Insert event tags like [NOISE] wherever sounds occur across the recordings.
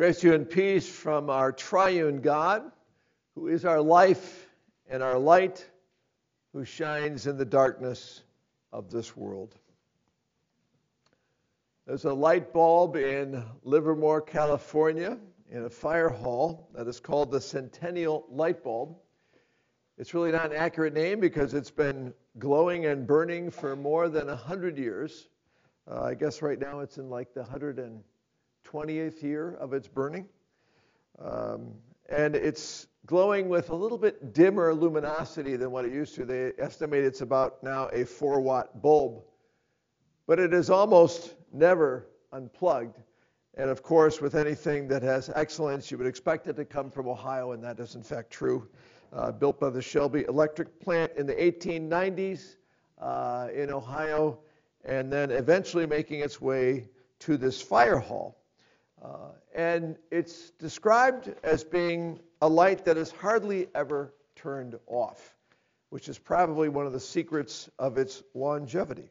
Grace you and peace from our triune God, who is our life and our light, who shines in the darkness of this world. There's a light bulb in Livermore, California, in a fire hall that is called the Centennial Light Bulb. It's really not an accurate name because it's been glowing and burning for more than 100 years. Uh, I guess right now it's in like the 120th year of its burning. Um, and it's glowing with a little bit dimmer luminosity than what it used to. They estimate it's about now a 4 watt bulb. But it is almost never unplugged. And of course, with anything that has excellence, you would expect it to come from Ohio, and that is in fact true. Uh, built by the Shelby Electric Plant in the 1890s uh, in Ohio, and then eventually making its way to this fire hall. Uh, and it's described as being a light that is hardly ever turned off, which is probably one of the secrets of its longevity.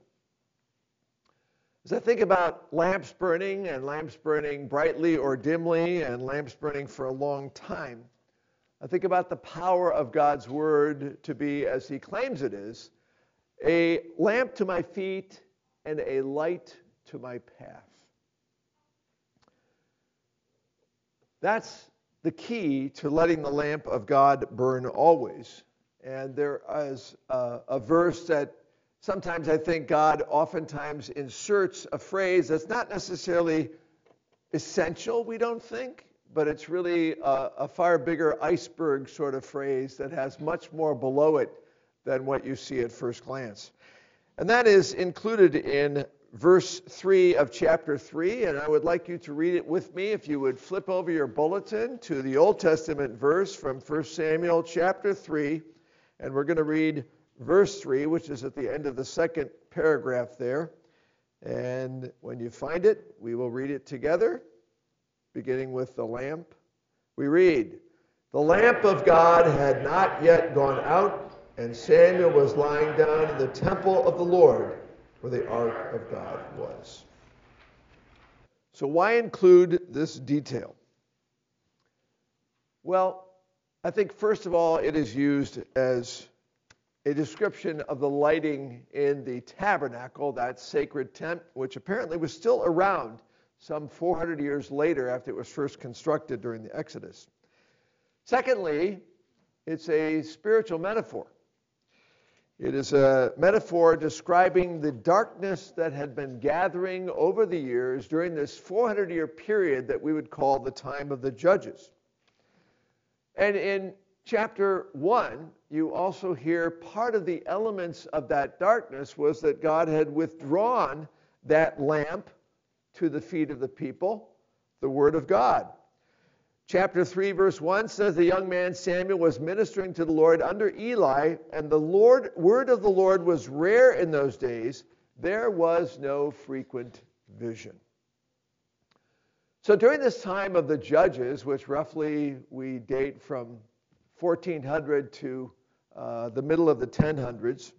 As I think about lamps burning and lamps burning brightly or dimly and lamps burning for a long time, I think about the power of God's word to be, as he claims it is, a lamp to my feet and a light to my path. That's the key to letting the lamp of God burn always. And there is a, a, verse that sometimes I think God oftentimes inserts a phrase that's not necessarily essential, we don't think, but it's really a, a far bigger iceberg sort of phrase that has much more below it than what you see at first glance. And that is included in verse 3 of chapter 3, and I would like you to read it with me. If you would flip over your bulletin to the Old Testament verse from 1 Samuel chapter 3, and we're going to read verse 3, which is at the end of the second paragraph there. And when you find it, we will read it together, beginning with the lamp. We read, The lamp of God had not yet gone out, and Samuel was lying down in the temple of the Lord where the ark of God was. So, why include this detail? Well, I think first of all, it is used as a description of the lighting in the tabernacle, that sacred tent, which apparently was still around some 400 years later after it was first constructed during the Exodus. Secondly, it's a spiritual metaphor. It is a metaphor describing the darkness that had been gathering over the years during this 400 year period that we would call the time of the judges. And in chapter 1, you also hear part of the elements of that darkness was that God had withdrawn that lamp to the feet of the people, the Word of God. Chapter 3, verse 1 says the young man Samuel was ministering to the Lord under Eli, and the Lord, word of the Lord was rare in those days. There was no frequent vision. So during this time of the judges, which roughly we date from 1400 to uh, the middle of the 1000s,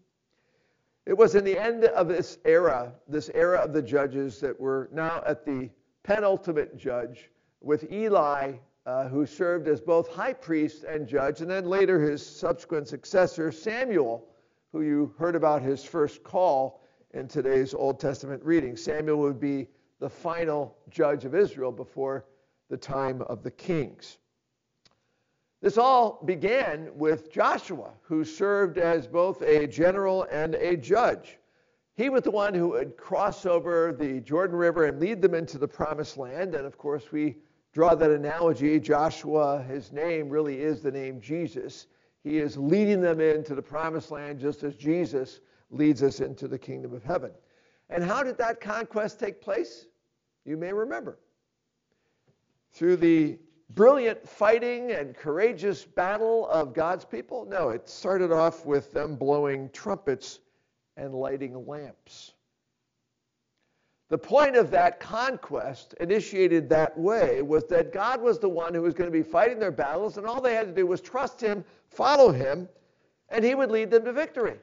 it was in the end of this era, this era of the judges, that we're now at the penultimate judge with Eli uh, who served as both high priest and judge, and then later his subsequent successor, Samuel, who you heard about his first call in today's Old Testament reading. Samuel would be the final judge of Israel before the time of the kings. This all began with Joshua, who served as both a general and a judge. He was the one who would cross over the Jordan River and lead them into the promised land. And of course, we draw that analogy, Joshua, his name really is the name Jesus. He is leading them into the promised land just as Jesus leads us into the kingdom of heaven. And how did that conquest take place? You may remember. Through the brilliant fighting and courageous battle of God's people? No, it started off with them blowing trumpets and lighting lamps. The point of that conquest, initiated that way, was that God was the one who was going to be fighting their battles, and all they had to do was trust Him, follow Him, and He would lead them to victory.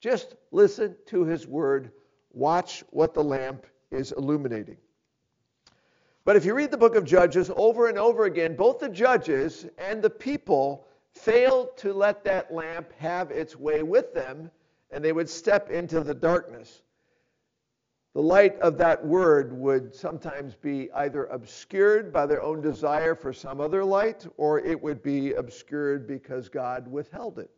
Just listen to His word, watch what the lamp is illuminating. But if you read the book of Judges over and over again, both the judges and the people failed to let that lamp have its way with them, and they would step into the darkness. The light of that word would sometimes be either obscured by their own desire for some other light, or it would be obscured because God withheld it.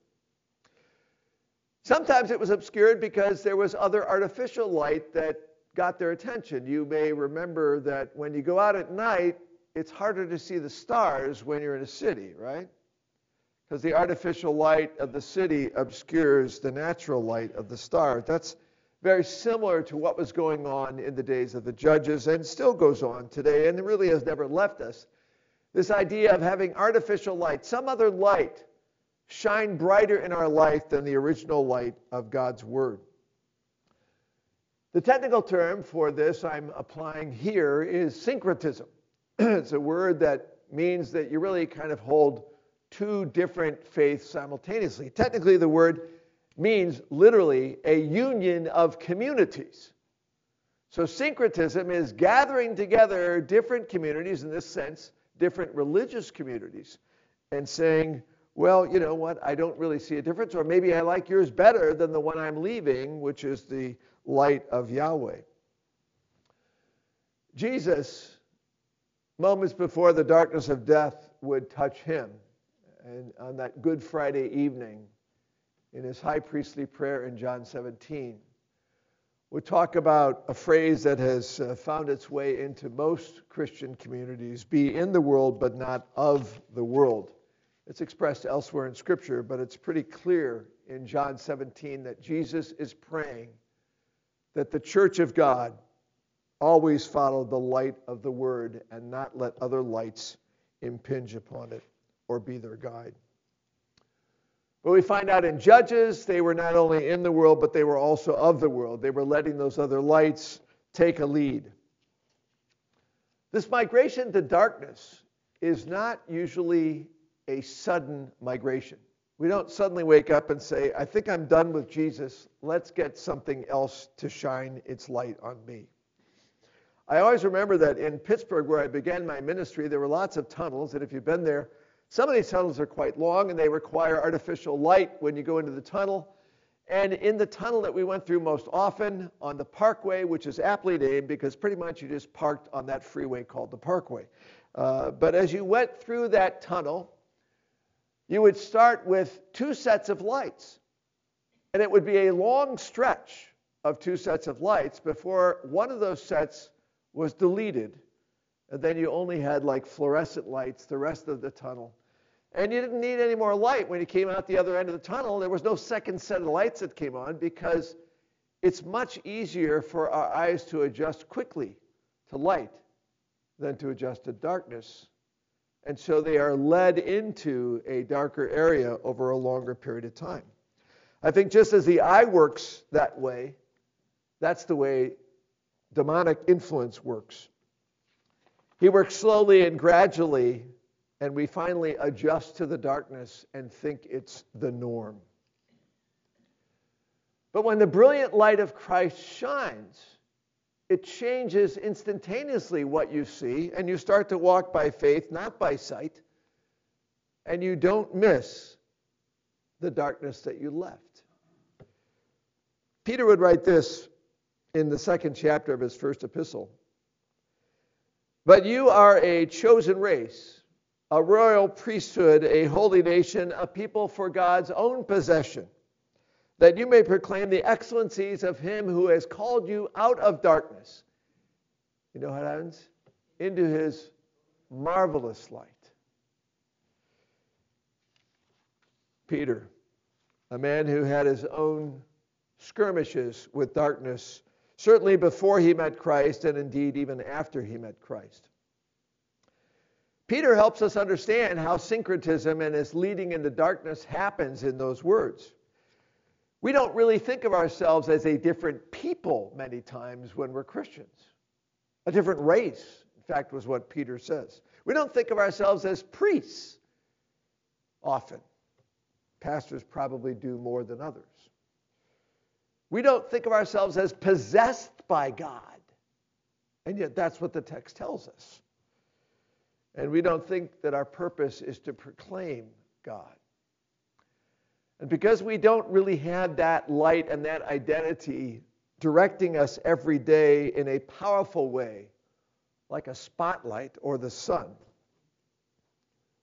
Sometimes it was obscured because there was other artificial light that got their attention. You may remember that when you go out at night, it's harder to see the stars when you're in a city, right? Because the artificial light of the city obscures the natural light of the stars. That's very similar to what was going on in the days of the judges and still goes on today and really has never left us. This idea of having artificial light, some other light, shine brighter in our life than the original light of God's Word. The technical term for this I'm applying here is syncretism. [CLEARS THROAT] it's a word that means that you really kind of hold two different faiths simultaneously. Technically, the word means literally a union of communities. So, syncretism is gathering together different communities, in this sense, different religious communities, and saying, well, you know what, I don't really see a difference, or maybe I like yours better than the one I'm leaving, which is the light of Yahweh. Jesus, moments before the darkness of death would touch him, and on that Good Friday evening, in his high priestly prayer in John 17, would talk about a phrase that has uh, found its way into most Christian communities be in the world, but not of the world. It's expressed elsewhere in Scripture, but it's pretty clear in John 17 that Jesus is praying that the church of God always follow the light of the word and not let other lights impinge upon it or be their guide. But we find out in Judges, they were not only in the world, but they were also of the world. They were letting those other lights take a lead. This migration to darkness is not usually a sudden migration. We don't suddenly wake up and say, I think I'm done with Jesus. Let's get something else to shine its light on me. I always remember that in Pittsburgh, where I began my ministry, there were lots of tunnels. And if you've been there, some of these tunnels are quite long and they require artificial light when you go into the tunnel. And in the tunnel that we went through most often on the parkway, which is aptly named because pretty much you just parked on that freeway called the parkway. Uh, but as you went through that tunnel, you would start with two sets of lights. And it would be a long stretch of two sets of lights before one of those sets was deleted. And then you only had like fluorescent lights the rest of the tunnel. And you didn't need any more light when you came out the other end of the tunnel. There was no second set of lights that came on because it's much easier for our eyes to adjust quickly to light than to adjust to darkness. And so they are led into a darker area over a longer period of time. I think just as the eye works that way, that's the way demonic influence works. He works slowly and gradually, and we finally adjust to the darkness and think it's the norm. But when the brilliant light of Christ shines, it changes instantaneously what you see, and you start to walk by faith, not by sight, and you don't miss the darkness that you left. Peter would write this in the second chapter of his first epistle. But you are a chosen race, a royal priesthood, a holy nation, a people for God's own possession that you may proclaim the excellencies of him who has called you out of darkness. You know how that ends? Into his marvelous light. Peter, a man who had his own skirmishes with darkness, certainly before he met Christ, and indeed even after he met Christ. Peter helps us understand how syncretism and its leading into darkness happens in those words. We don't really think of ourselves as a different people many times when we're Christians, a different race, in fact, was what Peter says. We don't think of ourselves as priests often. Pastors probably do more than others. We don't think of ourselves as possessed by God. And yet, that's what the text tells us. And we don't think that our purpose is to proclaim God. And because we don't really have that light and that identity directing us every day in a powerful way, like a spotlight or the sun,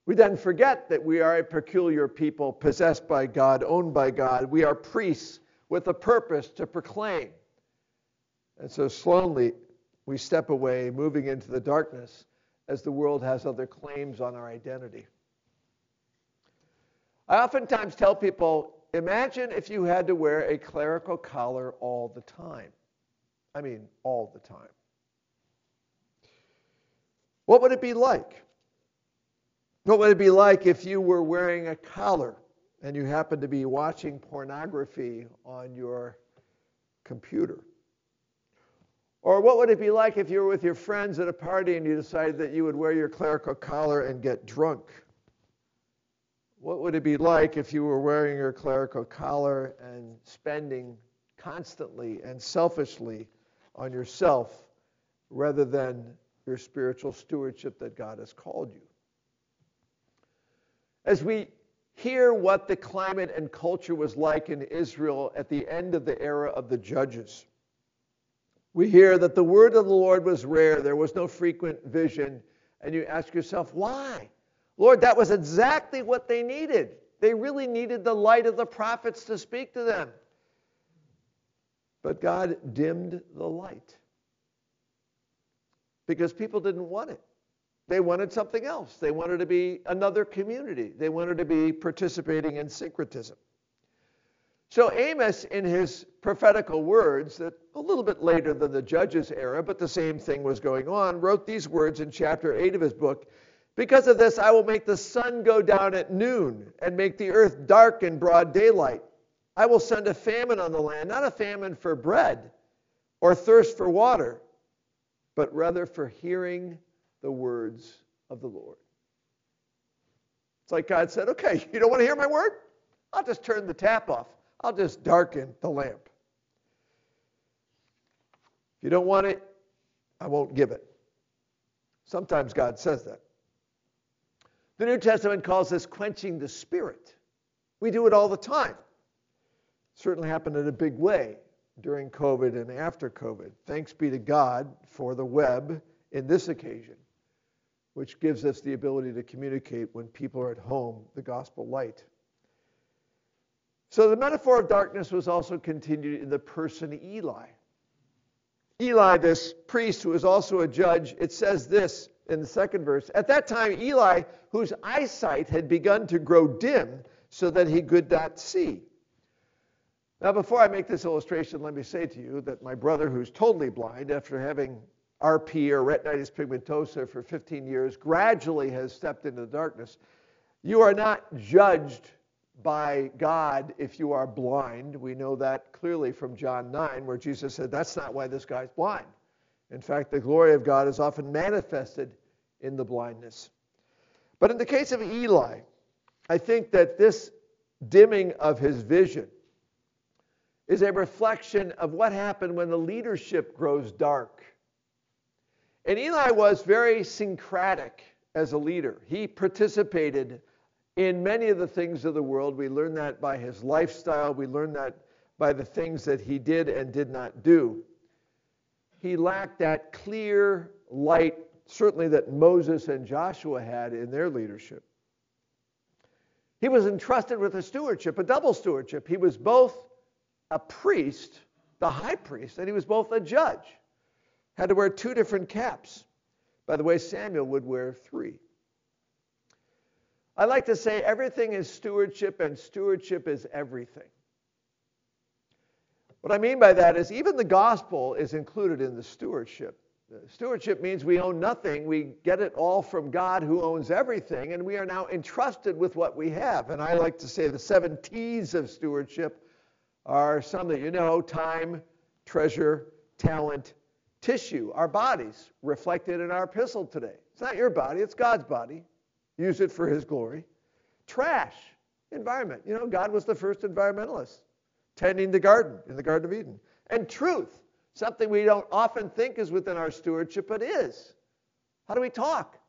we then forget that we are a peculiar people possessed by God, owned by God. We are priests with a purpose to proclaim. And so slowly we step away, moving into the darkness as the world has other claims on our identity. I oftentimes tell people imagine if you had to wear a clerical collar all the time. I mean, all the time. What would it be like? What would it be like if you were wearing a collar and you happened to be watching pornography on your computer? Or what would it be like if you were with your friends at a party and you decided that you would wear your clerical collar and get drunk? What would it be like if you were wearing your clerical collar and spending constantly and selfishly on yourself rather than your spiritual stewardship that God has called you? As we hear what the climate and culture was like in Israel at the end of the era of the judges, we hear that the word of the Lord was rare, there was no frequent vision, and you ask yourself, why? Lord, that was exactly what they needed. They really needed the light of the prophets to speak to them. But God dimmed the light because people didn't want it. They wanted something else. They wanted to be another community. They wanted to be participating in syncretism. So Amos, in his prophetical words, that a little bit later than the judges' era, but the same thing was going on, wrote these words in chapter 8 of his book because of this, I will make the sun go down at noon and make the earth dark in broad daylight. I will send a famine on the land, not a famine for bread or thirst for water, but rather for hearing the words of the Lord. It's like God said, okay, [LAUGHS] you don't want to hear my word? I'll just turn the tap off. I'll just darken the lamp. If you don't want it, I won't give it. Sometimes God says that. The New Testament calls this quenching the spirit. We do it all the time. It certainly happened in a big way during COVID and after COVID. Thanks be to God for the web in this occasion, which gives us the ability to communicate when people are at home the gospel light. So the metaphor of darkness was also continued in the person Eli. Eli, this priest who was also a judge, it says this in the second verse. At that time, Eli, whose eyesight had begun to grow dim so that he could not see. Now, before I make this illustration, let me say to you that my brother, who's totally blind after having RP or retinitis pigmentosa for 15 years, gradually has stepped into the darkness. You are not judged by God if you are blind. We know that clearly from John 9, where Jesus said, That's not why this guy's blind. In fact, the glory of God is often manifested in the blindness. But in the case of Eli, I think that this dimming of his vision is a reflection of what happened when the leadership grows dark. And Eli was very syncretic as a leader. He participated in many of the things of the world. We learn that by his lifestyle, we learn that by the things that he did and did not do he lacked that clear light, certainly that Moses and Joshua had in their leadership. He was entrusted with a stewardship, a double stewardship. He was both a priest, the high priest, and he was both a judge. Had to wear two different caps. By the way, Samuel would wear three. I like to say everything is stewardship, and stewardship is everything. What I mean by that is even the gospel is included in the stewardship. Stewardship means we own nothing. We get it all from God who owns everything, and we are now entrusted with what we have. And I like to say the seven T's of stewardship are some that you know time, treasure, talent, tissue, our bodies, reflected in our epistle today. It's not your body, it's God's body. Use it for His glory. Trash, environment. You know, God was the first environmentalist tending the garden in the Garden of Eden. And truth. Something we don't often think is within our stewardship, but is. How do we talk?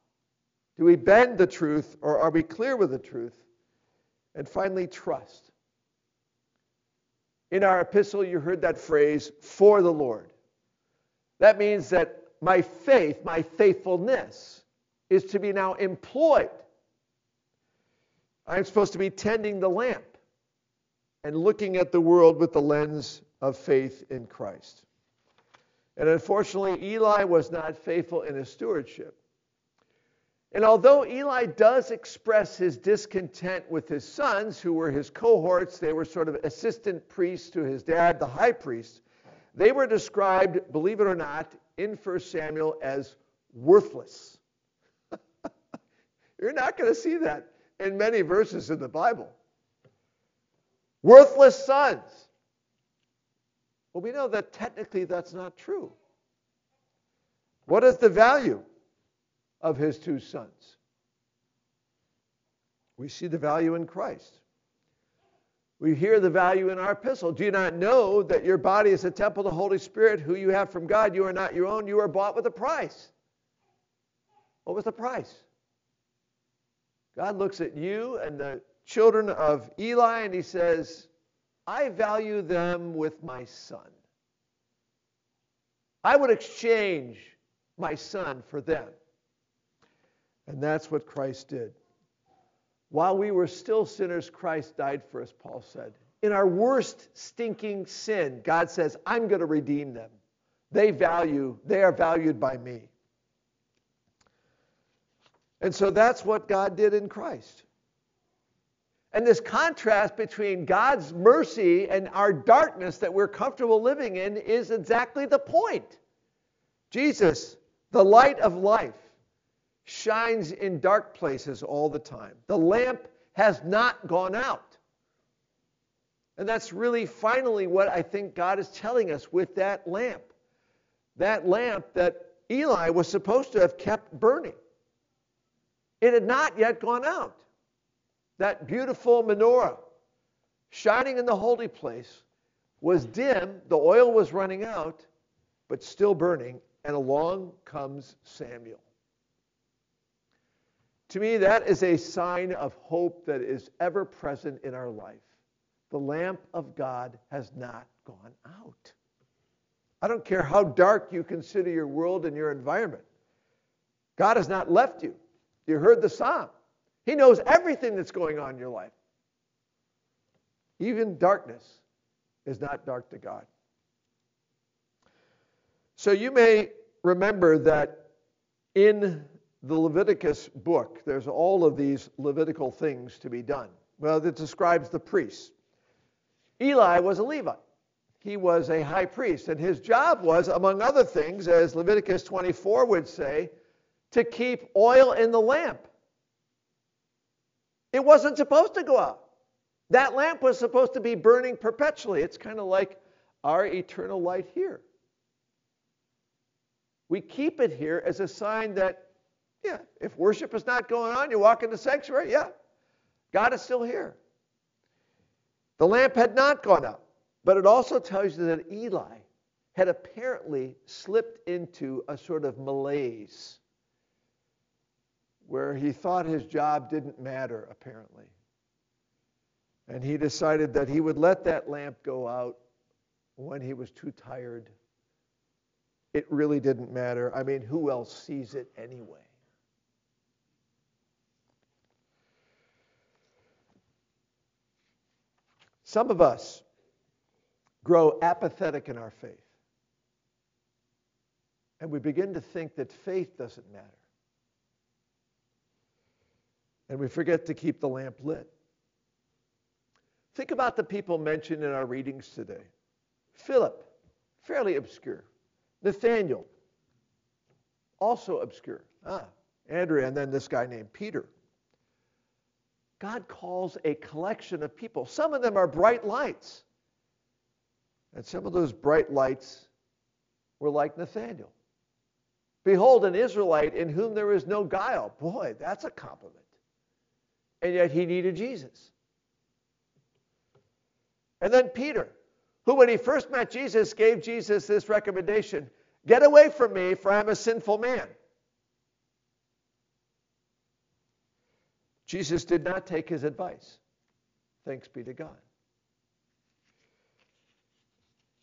Do we bend the truth or are we clear with the truth? And finally, trust. In our epistle, you heard that phrase, for the Lord. That means that my faith, my faithfulness, is to be now employed. I'm supposed to be tending the lamp and looking at the world with the lens of faith in Christ. And unfortunately, Eli was not faithful in his stewardship. And although Eli does express his discontent with his sons, who were his cohorts, they were sort of assistant priests to his dad, the high priest, they were described, believe it or not, in 1 Samuel as worthless. You're not going to see that in many verses in the Bible. Worthless sons. Well, we know that technically that's not true. What is the value of his two sons? We see the value in Christ. We hear the value in our epistle. Do you not know that your body is a temple of the Holy Spirit, who you have from God? You are not your own. You are bought with a price. What was the price? God looks at you and the children of Eli and he says, I value them with my son. I would exchange my son for them. And that's what Christ did. While we were still sinners, Christ died for us, Paul said. In our worst stinking sin, God says, I'm going to redeem them. They value, they are valued by me. And so that's what God did in Christ. And this contrast between God's mercy and our darkness that we're comfortable living in is exactly the point. Jesus, the light of life, shines in dark places all the time. The lamp has not gone out. And that's really finally what I think God is telling us with that lamp. That lamp that Eli was supposed to have kept burning. It had not yet gone out. That beautiful menorah shining in the holy place was dim, the oil was running out, but still burning, and along comes Samuel. To me, that is a sign of hope that is ever present in our life. The lamp of God has not gone out. I don't care how dark you consider your world and your environment. God has not left you. You heard the psalm. He knows everything that's going on in your life. Even darkness is not dark to God. So you may remember that in the Leviticus book, there's all of these Levitical things to be done. Well, it describes the priests. Eli was a Levite. He was a high priest, and his job was, among other things, as Leviticus 24 would say, to keep oil in the lamp. It wasn't supposed to go out. That lamp was supposed to be burning perpetually. It's kind of like our eternal light here. We keep it here as a sign that yeah, if worship is not going on, you walk in the sanctuary, yeah, God is still here. The lamp had not gone out, but it also tells you that Eli had apparently slipped into a sort of malaise where he thought his job didn't matter, apparently. And he decided that he would let that lamp go out when he was too tired. It really didn't matter. I mean, who else sees it anyway? Some of us grow apathetic in our faith. And we begin to think that faith doesn't matter. And we forget to keep the lamp lit. Think about the people mentioned in our readings today Philip, fairly obscure. Nathaniel, also obscure. Ah, Andrea, and then this guy named Peter. God calls a collection of people. Some of them are bright lights. And some of those bright lights were like Nathaniel. Behold, an Israelite in whom there is no guile. Boy, that's a compliment. And yet he needed Jesus. And then Peter, who, when he first met Jesus, gave Jesus this recommendation Get away from me, for I'm a sinful man. Jesus did not take his advice. Thanks be to God.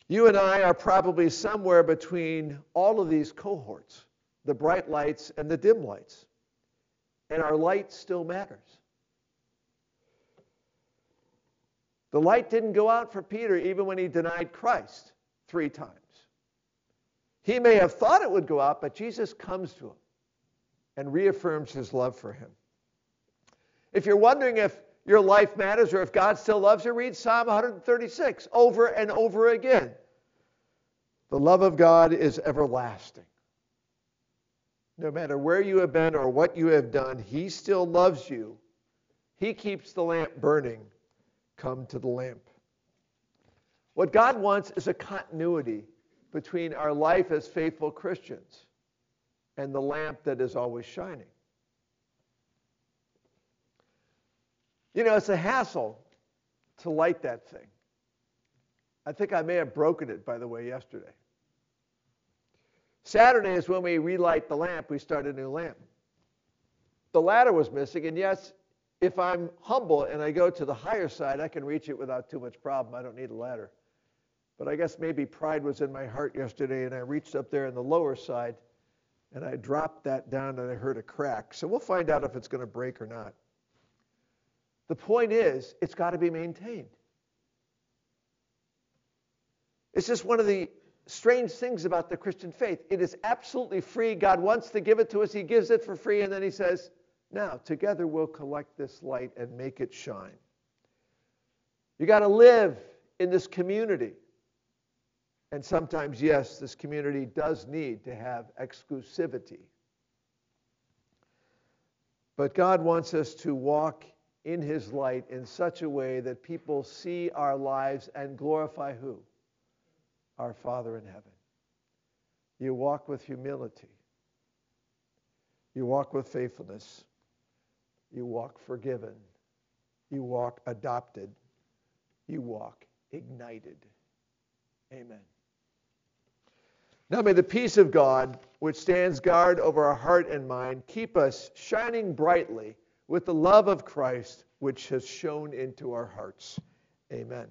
You and I are probably somewhere between all of these cohorts the bright lights and the dim lights. And our light still matters. The light didn't go out for Peter even when he denied Christ three times. He may have thought it would go out, but Jesus comes to him and reaffirms his love for him. If you're wondering if your life matters or if God still loves you, read Psalm 136 over and over again. The love of God is everlasting. No matter where you have been or what you have done, He still loves you. He keeps the lamp burning. Come to the lamp. What God wants is a continuity between our life as faithful Christians and the lamp that is always shining. You know, it's a hassle to light that thing. I think I may have broken it, by the way, yesterday. Saturday is when we relight the lamp, we start a new lamp. The ladder was missing, and yes, if I'm humble and I go to the higher side, I can reach it without too much problem. I don't need a ladder. But I guess maybe pride was in my heart yesterday, and I reached up there in the lower side, and I dropped that down, and I heard a crack. So we'll find out if it's going to break or not. The point is, it's got to be maintained. It's just one of the strange things about the Christian faith. It is absolutely free. God wants to give it to us, He gives it for free, and then He says, Now, together we'll collect this light and make it shine. You got to live in this community. And sometimes, yes, this community does need to have exclusivity. But God wants us to walk in His light in such a way that people see our lives and glorify who? our Father in heaven. You walk with humility. You walk with faithfulness. You walk forgiven. You walk adopted. You walk ignited. Amen. Now may the peace of God, which stands guard over our heart and mind, keep us shining brightly with the love of Christ, which has shone into our hearts. Amen.